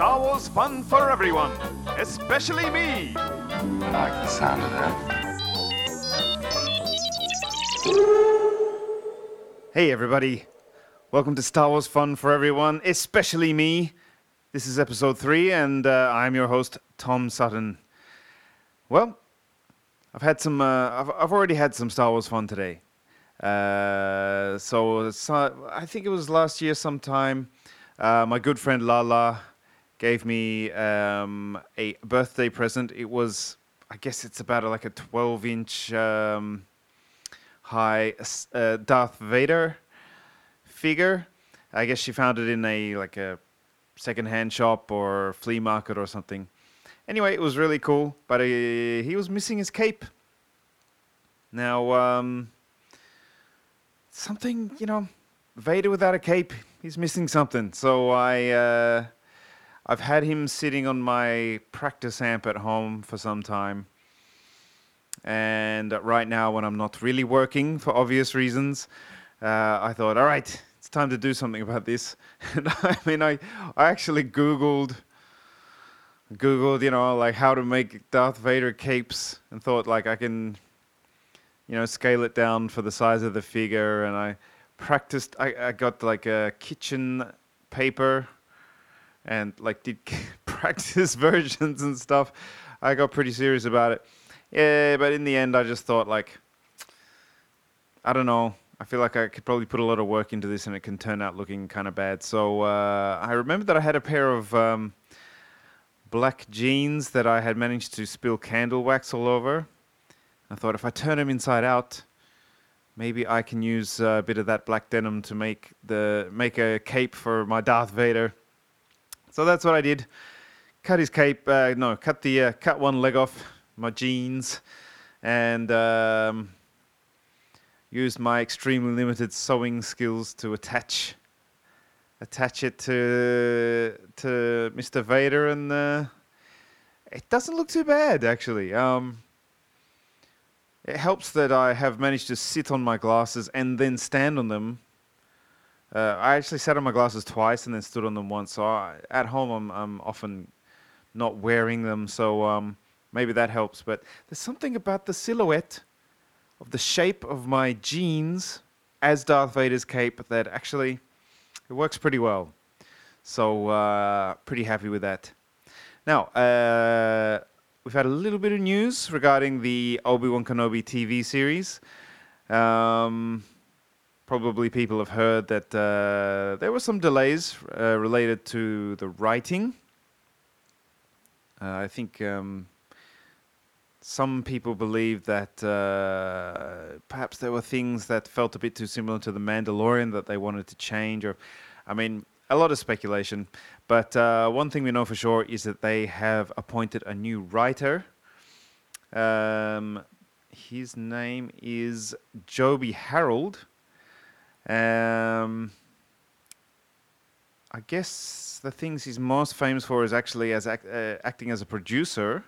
Star Wars fun for everyone, especially me. I like the sound of that. Hey, everybody. Welcome to Star Wars fun for everyone, especially me. This is episode three, and uh, I'm your host, Tom Sutton. Well, I've had some. Uh, I've, I've already had some Star Wars fun today. Uh, so, so I think it was last year sometime. Uh, my good friend Lala gave me um, a birthday present. It was, I guess, it's about like a 12-inch um, high uh, Darth Vader figure. I guess she found it in a like a second-hand shop or flea market or something. Anyway, it was really cool, but he, he was missing his cape. Now, um, something, you know, Vader without a cape, he's missing something. So I, uh, I've had him sitting on my practice amp at home for some time. And right now, when I'm not really working for obvious reasons, uh, I thought, all right, it's time to do something about this. And I mean, I, I actually Googled, Googled, you know, like how to make Darth Vader capes and thought like I can, you know, scale it down for the size of the figure. And I practiced, I, I got like a kitchen paper and like did practice versions and stuff. I got pretty serious about it. Yeah, but in the end, I just thought like, I don't know. I feel like I could probably put a lot of work into this, and it can turn out looking kind of bad. So uh, I remember that I had a pair of um, black jeans that I had managed to spill candle wax all over. I thought if I turn them inside out, maybe I can use a bit of that black denim to make the make a cape for my Darth Vader. So that's what I did. Cut his cape. Uh, no, cut the uh, cut one leg off my jeans, and um, used my extremely limited sewing skills to attach attach it to to Mr. Vader, and uh, it doesn't look too bad actually. Um, it helps that I have managed to sit on my glasses and then stand on them. Uh, I actually sat on my glasses twice and then stood on them once. So I, at home, I'm, I'm often not wearing them, so um, maybe that helps. But there's something about the silhouette of the shape of my jeans as Darth Vader's cape that actually it works pretty well. So uh, pretty happy with that. Now uh, we've had a little bit of news regarding the Obi Wan Kenobi TV series. Um, probably people have heard that uh, there were some delays uh, related to the writing. Uh, I think um, some people believe that uh, perhaps there were things that felt a bit too similar to the Mandalorian that they wanted to change, or I mean, a lot of speculation. But uh, one thing we know for sure is that they have appointed a new writer. Um, his name is Joby Harold. Um, I guess the things he's most famous for is actually as act, uh, acting as a producer.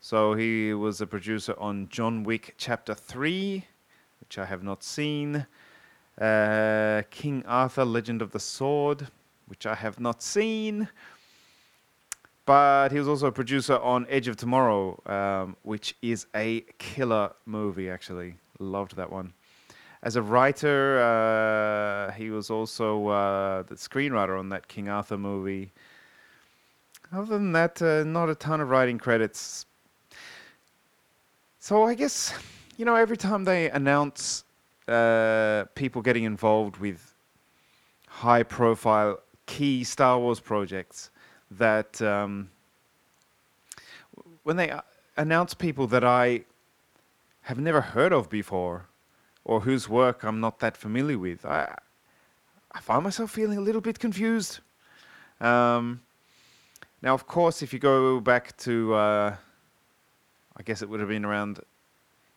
So he was a producer on John Wick Chapter 3, which I have not seen. Uh, King Arthur Legend of the Sword, which I have not seen. But he was also a producer on Edge of Tomorrow, um, which is a killer movie, actually. Loved that one. As a writer, uh, he was also uh, the screenwriter on that King Arthur movie. Other than that, uh, not a ton of writing credits. So I guess, you know, every time they announce uh, people getting involved with high profile key Star Wars projects, that um, when they uh, announce people that I have never heard of before or whose work I'm not that familiar with, I, I find myself feeling a little bit confused. Um, now, of course, if you go back to uh, I guess it would have been around,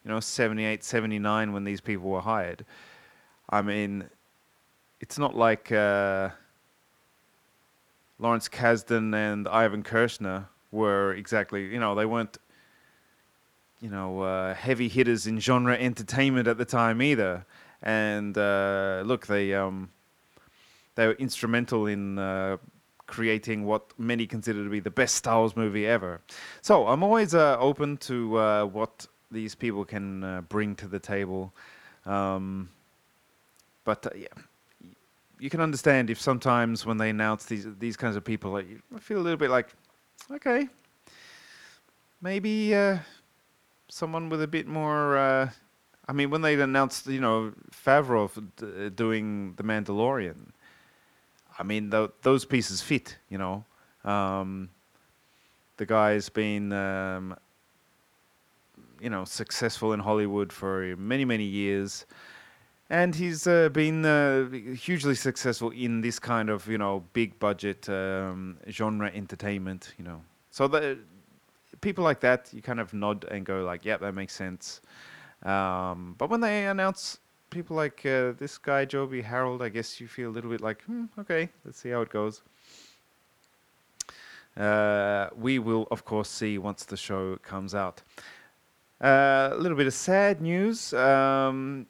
you know, 78, 79 when these people were hired. I mean, it's not like uh, Lawrence Kasdan and Irvin Kershner were exactly, you know, they weren't, you know, uh, heavy hitters in genre entertainment at the time either. And uh, look, they um, they were instrumental in uh, creating what many consider to be the best Star Wars movie ever. So I'm always uh, open to uh, what these people can uh, bring to the table. Um, but yeah, you can understand if sometimes when they announce these these kinds of people, like, you feel a little bit like, okay, maybe uh, someone with a bit more. Uh, I mean, when they announced, you know, Favreau d- doing The Mandalorian, I mean, tho- those pieces fit, you know. Um, the guy's been, um, you know, successful in Hollywood for many, many years. And he's uh, been uh, hugely successful in this kind of, you know, big budget um, genre entertainment, you know. So the people like that, you kind of nod and go like, "Yeah, that makes sense." Um, but when they announce people like uh, this guy, Joby Harold, I guess you feel a little bit like, hmm, okay, let's see how it goes. Uh, we will, of course, see once the show comes out. Uh, a little bit of sad news. Um,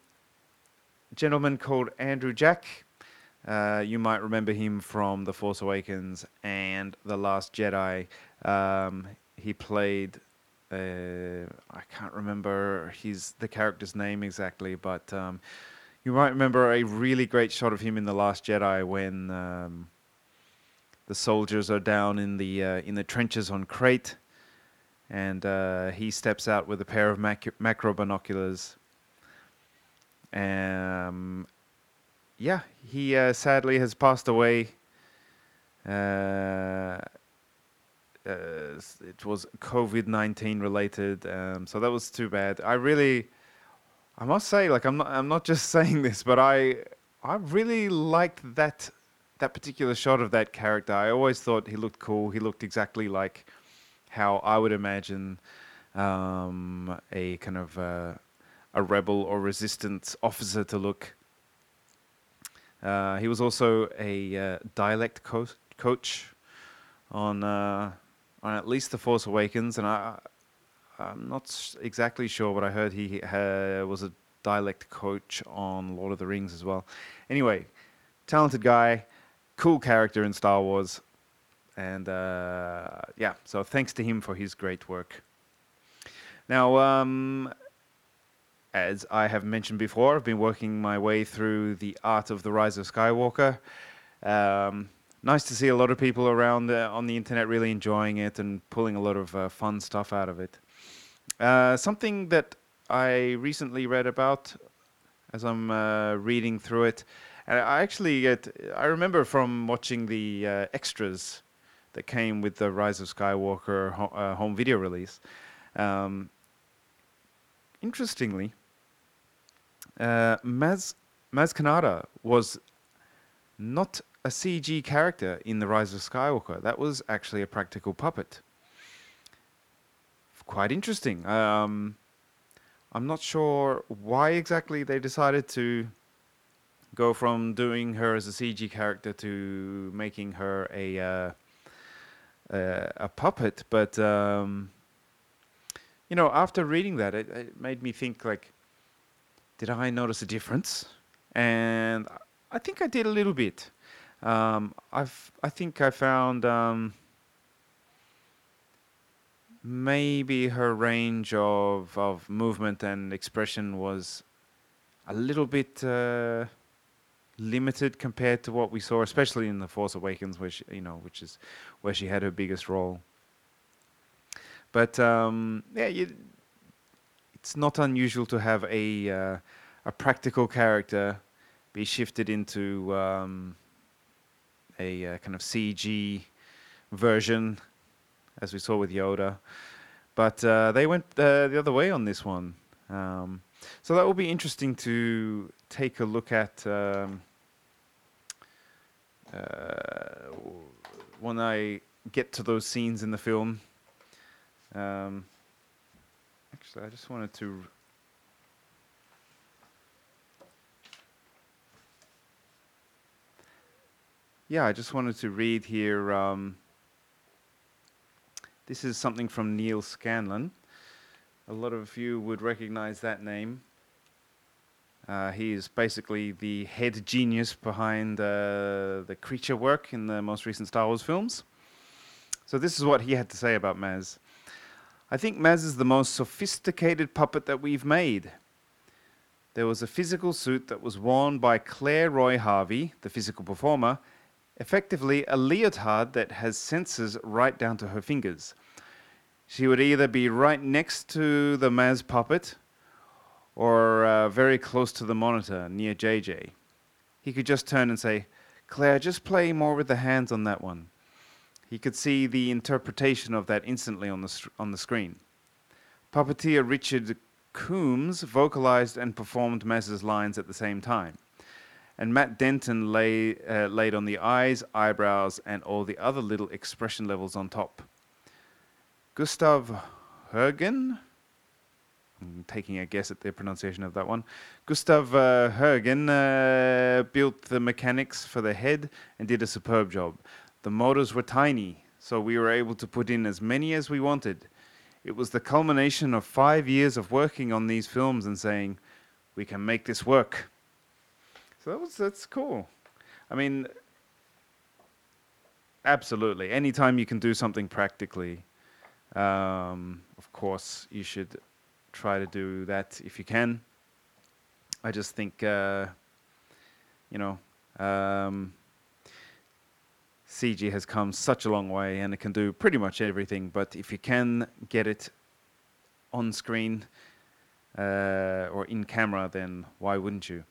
gentleman called Andrew Jack. Uh, you might remember him from The Force Awakens and The Last Jedi. Um, he played. Uh, I can't remember his the character's name exactly, but um, you might remember a really great shot of him in The Last Jedi when um, the soldiers are down in the uh, in the trenches on Crait, and uh, he steps out with a pair of mac- macro binoculars. Um, yeah, he uh, sadly has passed away. Uh, it was COVID nineteen related, um, so that was too bad. I really, I must say, like I'm not, I'm not just saying this, but I, I really liked that, that particular shot of that character. I always thought he looked cool. He looked exactly like how I would imagine um, a kind of uh, a rebel or resistance officer to look. Uh, he was also a uh, dialect co- coach on uh, on at least the Force Awakens, and I I'm not exactly sure, but I heard he uh, was a dialect coach on Lord of the Rings as well. Anyway, talented guy, cool character in Star Wars, and uh, yeah, so thanks to him for his great work. Now, um, as I have mentioned before, I've been working my way through the art of the Rise of Skywalker. Um, nice to see a lot of people around on the internet really enjoying it and pulling a lot of uh, fun stuff out of it. Uh, something that I recently read about as I'm uh, reading through it, and I actually get, I remember from watching the uh, extras that came with the Rise of Skywalker ho- uh, home video release. Um, interestingly, Maz Maz Kanata was not a CG character in The Rise of Skywalker. That was actually a practical puppet. Quite interesting. Um, I'm not sure why exactly they decided to go from doing her as a CG character to making her a uh, uh, a puppet, but um, you know, after reading that, it, it made me think like, did I notice a difference? And I think I did a little bit. Um, I've I think I found um, maybe her range of of movement and expression was a little bit uh, limited compared to what we saw, especially in the Force Awakens, where you know, which is where she had her biggest role. But um, yeah, you, it's not unusual to have a uh, a practical character be shifted into um, a uh, kind of CG version, as we saw with Yoda. But uh, they went uh, the other way on this one. Um, so that will be interesting to take a look at um, uh, when I get to those scenes in the film. Um, actually, I just wanted to. Yeah, I just wanted to read here. Um, this is something from Neal Scanlan. A lot of you would recognize that name. Uh, he is basically the head genius behind uh, the creature work in the most recent Star Wars films. So this is what he had to say about Maz. I think Maz is the most sophisticated puppet that we've made. There was a physical suit that was worn by Claire Roi Harvey, the physical performer, effectively a leotard that has sensors right down to her fingers. She would either be right next to the Maz puppet or uh, very close to the monitor near JJ. He could just turn and say, Claire, just play more with the hands on that one. He could see the interpretation of that instantly on the, str- on the screen. Puppeteer Richard Coombs vocalized and performed Maz's lines at the same time. And Matt Denton lay, uh, laid on the eyes, eyebrows, and all the other little expression levels on top. Gustav Hoegen, I'm taking a guess at the pronunciation of that one. Gustav uh, Hoegen uh, built the mechanics for the head and did a superb job. The motors were tiny, so we were able to put in as many as we wanted. It was the culmination of five years of working on these films and saying, we can make this work. So that was that's cool. I mean, absolutely. Anytime you can do something practically, um, of course, you should try to do that if you can. I just think, uh, you know, um, CG has come such a long way and it can do pretty much everything. But if you can get it on screen uh, or in camera, then why wouldn't you?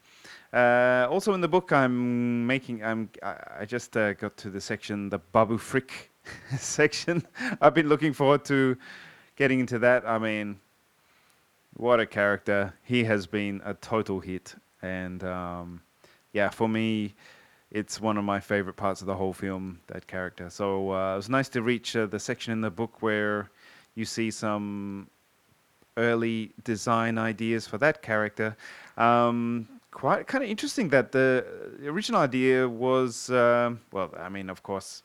Uh, also in the book, I'm making. I'm. I, I just uh, got to the section, the Babu Frick section. I've been looking forward to getting into that. I mean, what a character! He has been a total hit, and um, yeah, for me, it's one of my favorite parts of the whole film. That character. So uh, it was nice to reach uh, the section in the book where you see some early design ideas for that character. Um, quite kind of interesting that the original idea was um well, I mean, of course,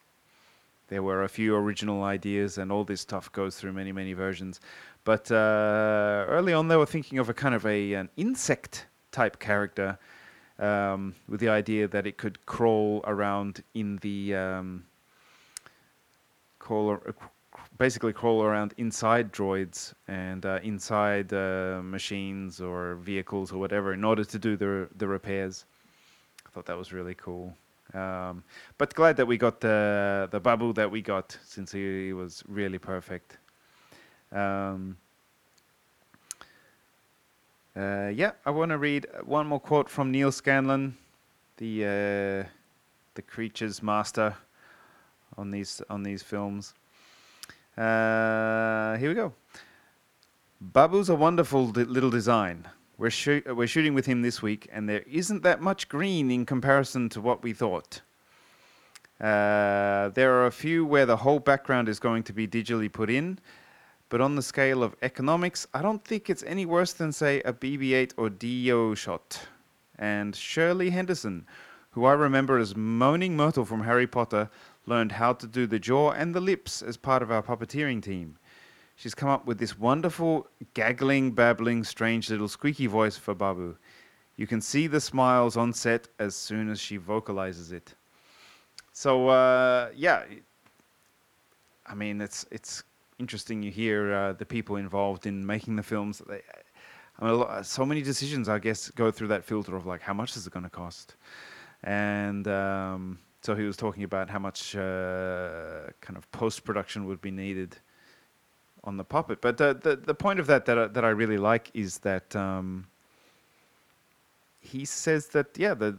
there were a few original ideas, and all this stuff goes through many, many versions. But uh, early on, they were thinking of a kind of a an insect type character um, with the idea that it could crawl around in the um, crawl, basically crawl around inside droids and uh, inside uh, machines or vehicles or whatever in order to do the the repairs. I thought that was really cool. Um, but glad that we got the the Babu that we got since he, he was really perfect. Um, uh, yeah, I want to read one more quote from Neal Scanlan, the uh, the creature's master on these on these films. Uh, here we go. Babu's a wonderful d- little design. We're, we're shooting with him this week, and there isn't that much green in comparison to what we thought. Uh, there are a few where the whole background is going to be digitally put in, but on the scale of economics, I don't think it's any worse than, say, a BB 8 or DO shot. And Shirley Henderson, who I remember as Moaning Myrtle from Harry Potter, learned how to do the jaw and the lips as part of our puppeteering team. She's come up with this wonderful, gaggling, babbling, strange little squeaky voice for Babu. You can see the smiles on set as soon as she vocalizes it. So uh, yeah, I mean it's it's interesting. You hear uh, the people involved in making the films. They, I mean, lot, so many decisions, I guess, go through that filter of like, how much is it going to cost? And um, so he was talking about how much uh, kind of post production would be needed on the puppet. But the the, point of that that I, that I really like is that um, he says that yeah the,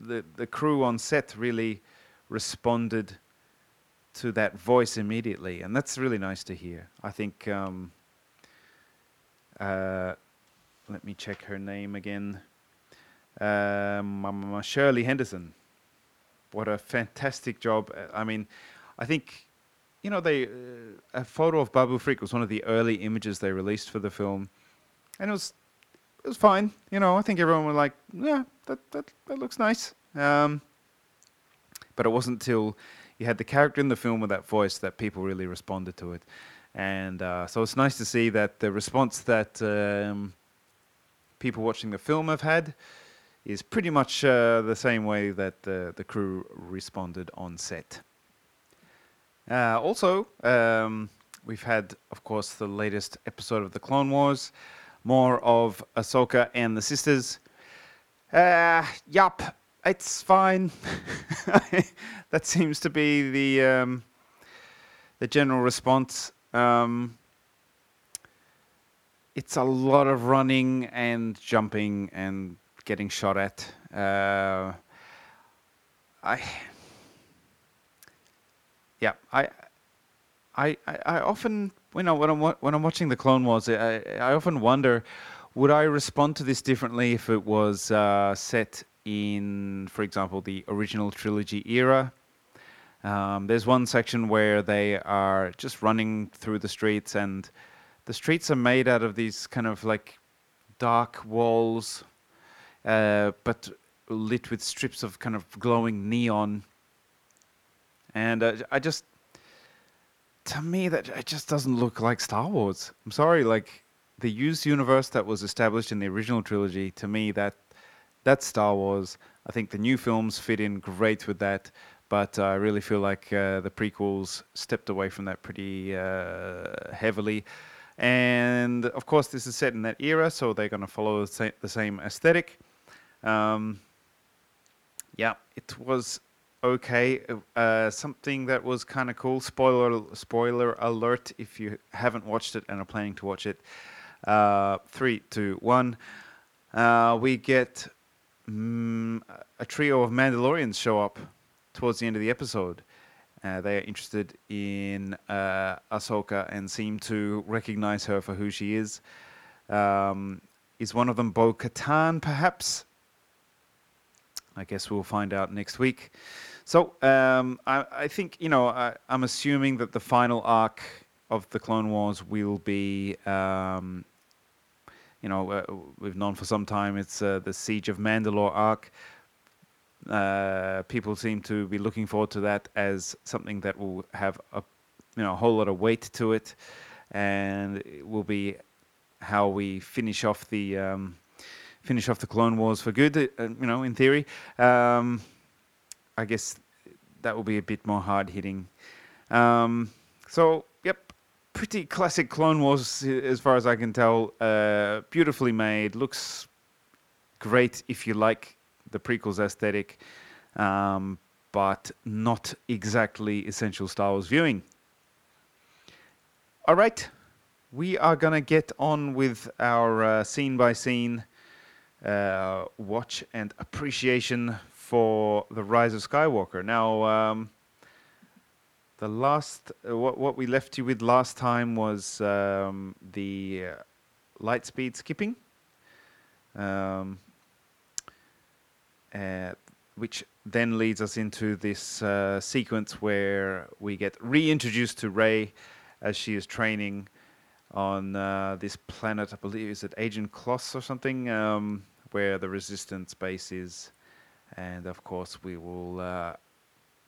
the the crew on set really responded to that voice immediately, and that's really nice to hear. I think. Um, uh, let me check her name again. Um, Shirley Henderson. What a fantastic job! Uh, I mean, I think you know they uh, a photo of Babu Frick was one of the early images they released for the film, and it was it was fine. You know, I think everyone was like, yeah, that that that looks nice. Um, but it wasn't until you had the character in the film with that voice that people really responded to it, and uh, so it's nice to see that the response that um, people watching the film have had is pretty much uh, the same way that the, the crew responded on set. Uh, also, um, we've had, of course, the latest episode of the Clone Wars, more of Ahsoka and the sisters. Uh, yup, it's fine. that seems to be the um, the general response. Um, it's a lot of running and jumping and getting shot at. Uh, I, yeah, I, I, I, often, you know, when I'm when I'm watching the Clone Wars, I, I often wonder, would I respond to this differently if it was uh, set in, for example, the original trilogy era? Um, there's one section where they are just running through the streets, and the streets are made out of these kind of like dark walls uh, but lit with strips of kind of glowing neon. And uh, I just, to me, that it just doesn't look like Star Wars. I'm sorry, like the used universe that was established in the original trilogy. To me, that that's Star Wars. I think the new films fit in great with that, but I really feel like uh, the prequels stepped away from that pretty uh, heavily. And of course, this is set in that era, so they're going to follow the same aesthetic. Um, yeah, it was okay. Uh, something that was kind of cool. Spoiler spoiler alert if you haven't watched it and are planning to watch it. Uh, three, two, one. Uh, we get mm, a trio of Mandalorians show up towards the end of the episode. Uh, they are interested in uh, Ahsoka and seem to recognize her for who she is. Um, is one of them Bo Katan, perhaps? I guess we'll find out next week. So um, I, I, think you know I, am assuming that the final arc of the Clone Wars will be, um, you know, uh, we've known for some time it's uh, the Siege of Mandalore arc. Uh, people seem to be looking forward to that as something that will have a, you know, a whole lot of weight to it, and it will be how we finish off the. Um, finish off the Clone Wars for good. Uh, you know, in theory, um, I guess that will be a bit more hard hitting. Um, so, yep, pretty classic Clone Wars as far as I can tell. Uh, beautifully made, looks great if you like the prequels aesthetic, um, but not exactly essential Star Wars viewing. All right, we are gonna get on with our uh, scene by scene uh, watch and appreciation for the Rise of Skywalker. Now, um, the last uh, what what we left you with last time was um, the uh, light speed skipping, um, uh, which then leads us into this uh, sequence where we get reintroduced to Rey as she is training on uh, this planet. I believe is it Ajan Kloss or something. Um, where the resistance base is, and of course we will uh,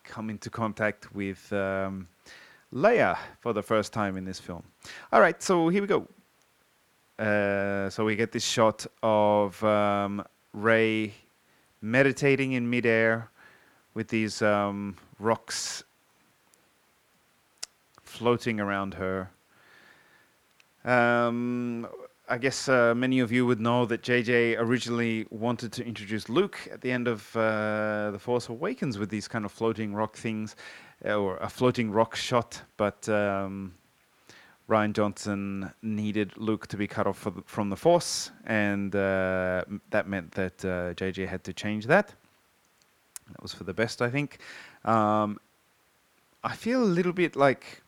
come into contact with um, Leia for the first time in this film. All right, so here we go. Uh, so we get this shot of um, Rey meditating in midair with these um, rocks floating around her. Um, I guess uh, many of you would know that JJ originally wanted to introduce Luke at the end of uh, The Force Awakens with these kind of floating rock things, uh, or a floating rock shot, but um, Rian Johnson needed Luke to be cut off the, from the Force, and uh, that meant that JJ uh, had to change that. That was for the best, I think. Um, I feel a little bit like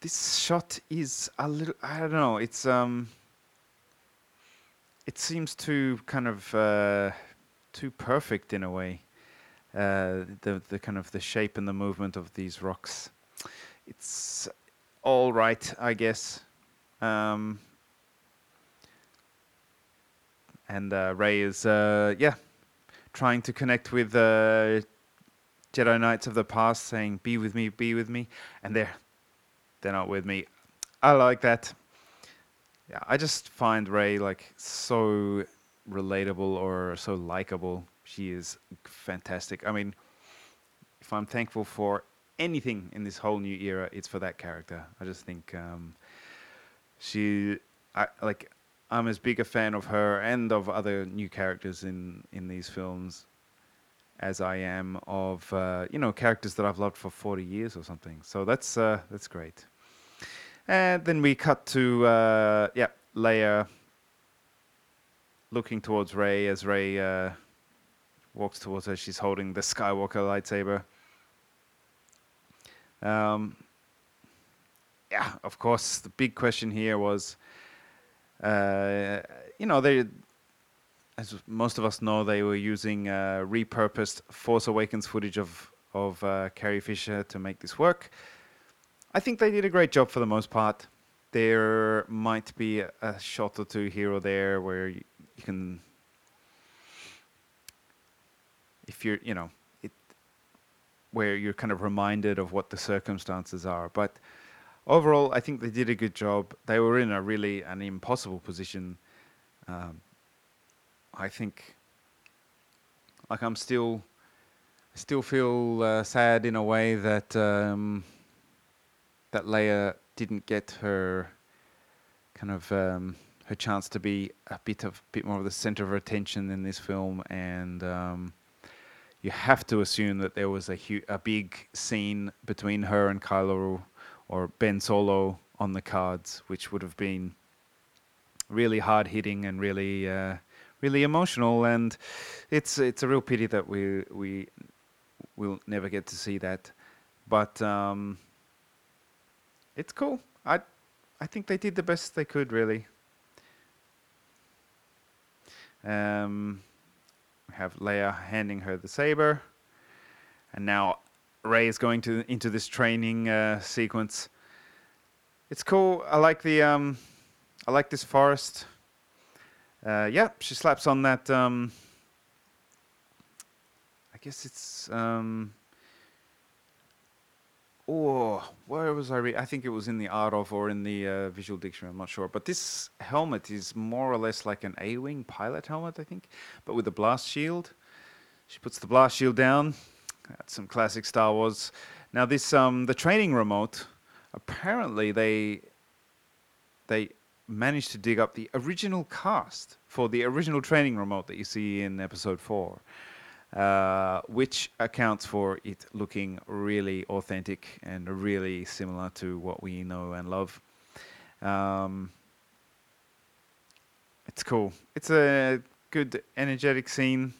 this shot is a little I don't know it's um it seems too kind of uh, too perfect in a way. Uh, the the kind of the shape and the movement of these rocks. It's all right I guess. Um, and uh, Rey is uh, yeah trying to connect with uh, Jedi Knights of the past saying be with me be with me. And they're they're not with me. I like that. yeah, I just find Rey like so relatable or so likable. She is fantastic. I mean, if I'm thankful for anything in this whole new era, it's for that character. I just think um, she, I like, I'm as big a fan of her and of other new characters in in these films as I am of uh, you know characters that I've loved for 40 years or something. So that's uh, that's great. And then we cut to uh, yeah Leia looking towards Rey as Rey uh, walks towards her. She's holding the Skywalker lightsaber. Um, yeah, of course, the big question here was, uh, you know, they, as most of us know, they were using uh, repurposed Force Awakens footage of of uh, Carrie Fisher to make this work. I think they did a great job for the most part. There might be a, shot or two here or there where you, you can, if you're, you know, it, where you're kind of reminded of what the circumstances are. But overall, I think they did a good job. They were in a really an impossible position. Um, I think, like I'm still, I still feel uh, sad in a way that um, that Leia didn't get her kind of um, her chance to be a bit of bit more of the center of attention in this film, and um, you have to assume that there was a hu- a big scene between her and Kylo or Ben Solo on the cards, which would have been really hard hitting and really uh, really emotional. And it's it's a real pity that we we will never get to see that, but. Um, it's cool. I I think they did the best they could, really. Um, we have Leia handing her the saber, and now Rey is going to into this training uh, sequence. It's cool. I like the um, I like this forest. Uh, yeah, she slaps on that. Um, I guess it's um, oh, where was I? Re- I think it was in the art of or in the uh, visual dictionary. I'm not sure. But this helmet is more or less like an A-wing pilot helmet, I think, but with a blast shield. She puts the blast shield down. That's some classic Star Wars. Now this, um, the training remote. Apparently they they managed to dig up the original cast for the original training remote that you see in Episode Four uh, which accounts for it looking really authentic and really similar to what we know and love. Um, it's cool. It's a good, energetic scene.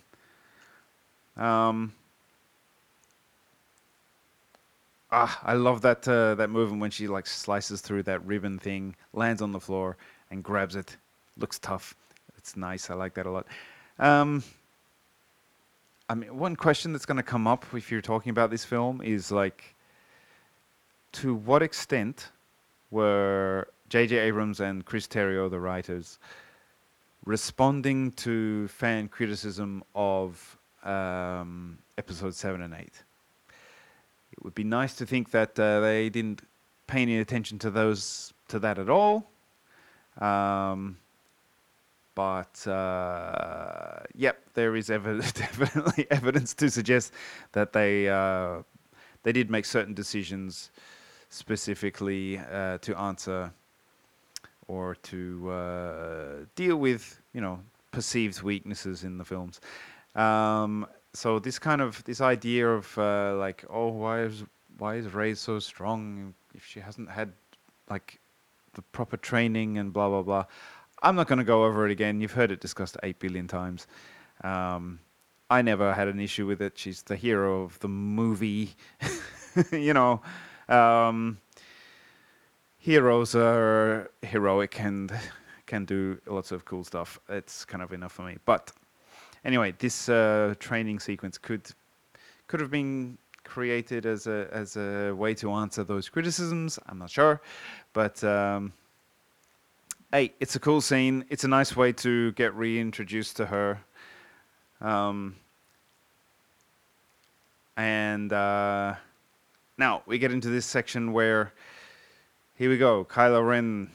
Um, ah, I love that uh, that movement when she like slices through that ribbon thing, lands on the floor, and grabs it. Looks tough. It's nice. I like that a lot. Um, I mean, one question that's going to come up if you're talking about this film is like, to what extent were J.J. Abrams and Chris Terrio, the writers, responding to fan criticism of um, episode seven and eight? It would be nice to think that uh, they didn't pay any attention to those to that at all. Um, but uh, yep, there is evidence, definitely evidence to suggest that they uh, they did make certain decisions specifically uh, to answer or to uh, deal with, you know, perceived weaknesses in the films. Um, so this kind of this idea of uh, like, oh, why is why is Rey so strong if she hasn't had like the proper training and blah blah blah. I'm not going to go over it again. You've heard it discussed 8 billion times. Um, I never had an issue with it. She's the hero of the movie. you know, um, heroes are heroic and can do lots of cool stuff. It's kind of enough for me. But anyway, this uh, training sequence could could have been created as a as a way to answer those criticisms. I'm not sure, but um, hey, it's a cool scene. It's a nice way to get reintroduced to her. Um, and uh, now we get into this section where, here we go, Kylo Ren.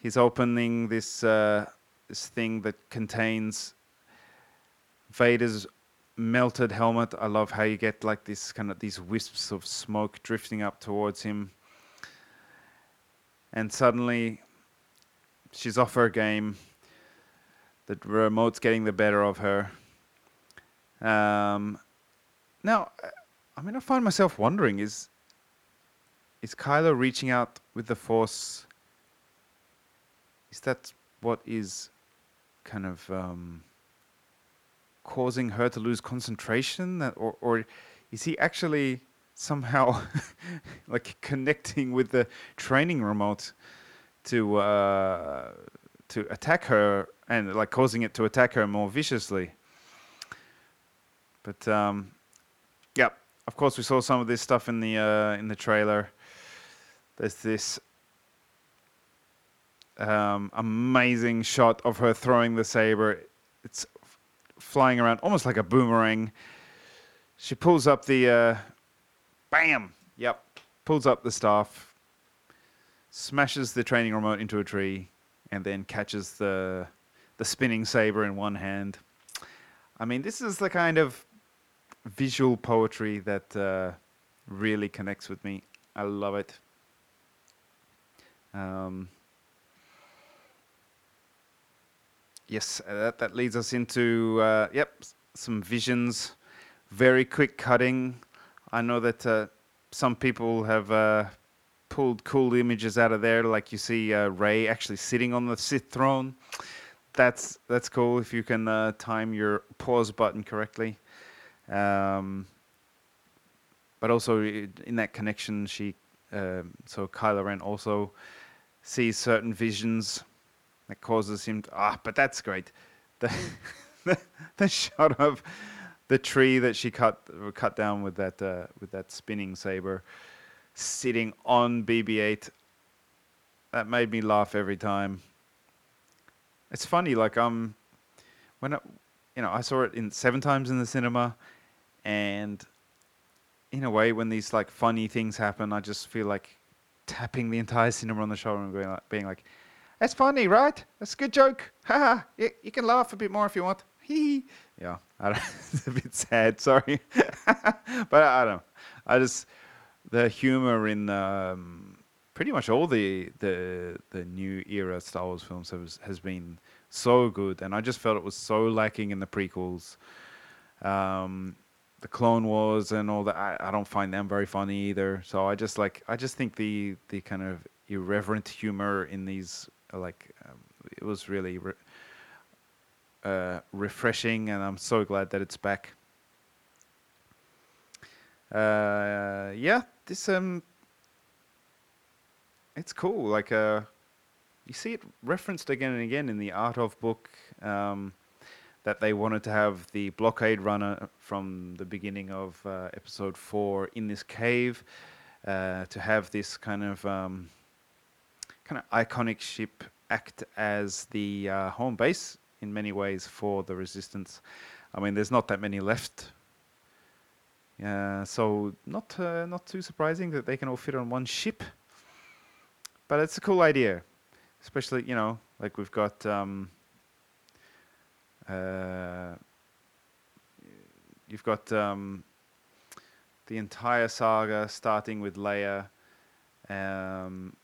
he's opening this uh, this thing that contains Vader's melted helmet. I love how you get like this kind of these wisps of smoke drifting up towards him. And suddenly she's off her game. The remote's getting the better of her. Um, now, I mean, I find myself wondering: is is Kylo reaching out with the Force? Is that what is kind of um, causing her to lose concentration, that, or or is he actually somehow like connecting with the training remote to uh, to attack her and like causing it to attack her more viciously? But um, yeah, of course we saw some of this stuff in the uh, in the trailer. There's this um, amazing shot of her throwing the saber. It's flying around almost like a boomerang. She pulls up the, uh, bam, yep, pulls up the staff, smashes the training remote into a tree, and then catches the the spinning saber in one hand. I mean, this is the kind of visual poetry that uh, really connects with me. I love it. Um, yes, uh, that, that leads us into, uh, yep, some visions, very quick cutting. I know that uh, some people have uh, pulled cool images out of there, like you see uh, Rey actually sitting on the Sith throne. That's that's cool if you can uh, time your pause button correctly. Um, but also in that connection, she um, so Kylo Ren also sees certain visions that causes him to, ah but that's great the, the the shot of the tree that she cut cut down with that uh, with that spinning saber sitting on BB8 that made me laugh every time it's funny like um when I, you know I saw it in seven times in the cinema and in a way when these like funny things happen I just feel like tapping the entire cinema on the shoulder and being like, being like that's funny, right? That's a good joke. Haha. you, you can laugh a bit more if you want. Hee. Yeah, I don't, it's a bit sad. Sorry, but I don't. know. I just the humor in um, pretty much all the the the new era Star Wars films has has been so good, and I just felt it was so lacking in the prequels. Um, the Clone Wars and all that, I, I don't find them very funny either. So I just like, I just think the the kind of irreverent humor in these, uh, like, um, it was really re- uh, refreshing, and I'm so glad that it's back. Uh, yeah, this um, it's cool. Like, uh, you see it referenced again and again in the Art of book. Um, that they wanted to have the blockade runner from the beginning of uh, episode four in this cave uh, to have this kind of um, kind of iconic ship act as the uh, home base in many ways for the resistance. I mean, there's not that many left. Uh, so not uh, not too surprising that they can all fit on one ship. But it's a cool idea, especially you know like we've got um, uh, you've got um, the entire saga starting with Leia um,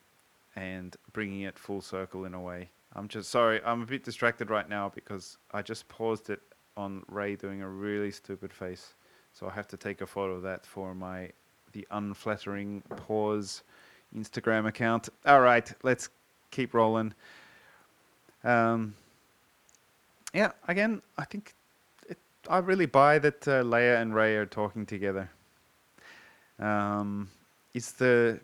and bringing it full circle in a way. I'm just sorry, I'm a bit distracted right now because I just paused it on Rey doing a really stupid face. So I have to take a photo of that for my the unflattering pause Instagram account. All right, let's keep rolling. Um, yeah, again, I think it, I really buy that uh, Leia and Rey are talking together. Um, it's the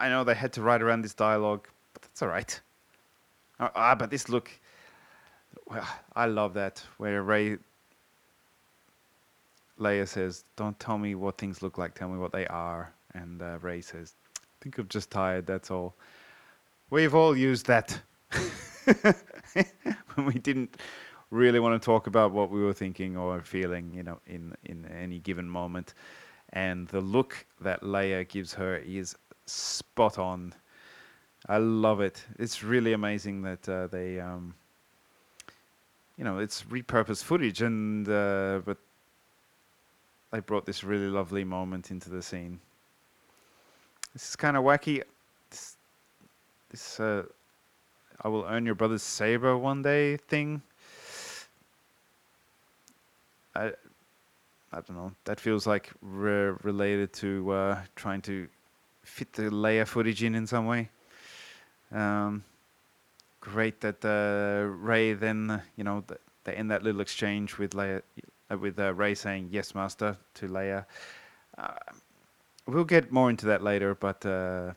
I know they had to write around this dialogue, but that's all right. Ah, ah, but this look, well, I love that where Rey Leia says, "Don't tell me what things look like. Tell me what they are." And uh, Rey says, "I think I'm just tired. That's all." We've all used that when we didn't really want to talk about what we were thinking or feeling, you know, in in any given moment. And the look that Leia gives her is spot on. I love it. It's really amazing that uh, they, um, you know, it's repurposed footage, and uh, but they brought this really lovely moment into the scene. This is kind of wacky. This, this uh, I will earn your brother's saber one day thing. I, I don't know. That feels like re- related to uh, trying to fit the Leia footage in in some way. Um, great that uh, Rey then, you know, th- they end that little exchange with Leia, with uh, Rey saying "Yes, Master" to Leia. Uh, we'll get more into that later, but uh,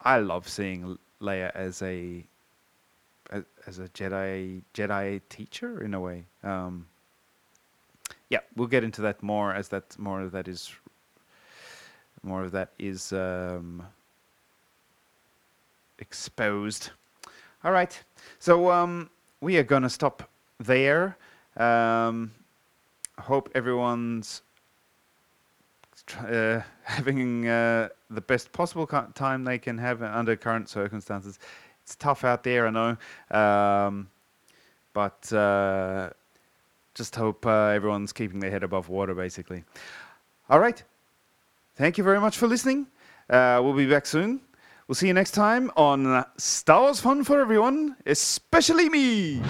I love seeing Leia as a as a Jedi Jedi teacher in a way. Um, yeah, we'll get into that more as that more of that is more of that is um, exposed. All right, so um, we are gonna stop there. Um, hope everyone's uh, having uh, the best possible time they can have under current circumstances. It's tough out there, I know, um, but uh, just hope uh, everyone's keeping their head above water, basically. All right. Thank you very much for listening. Uh, we'll be back soon. We'll see you next time on Star Wars Fun for Everyone, especially me.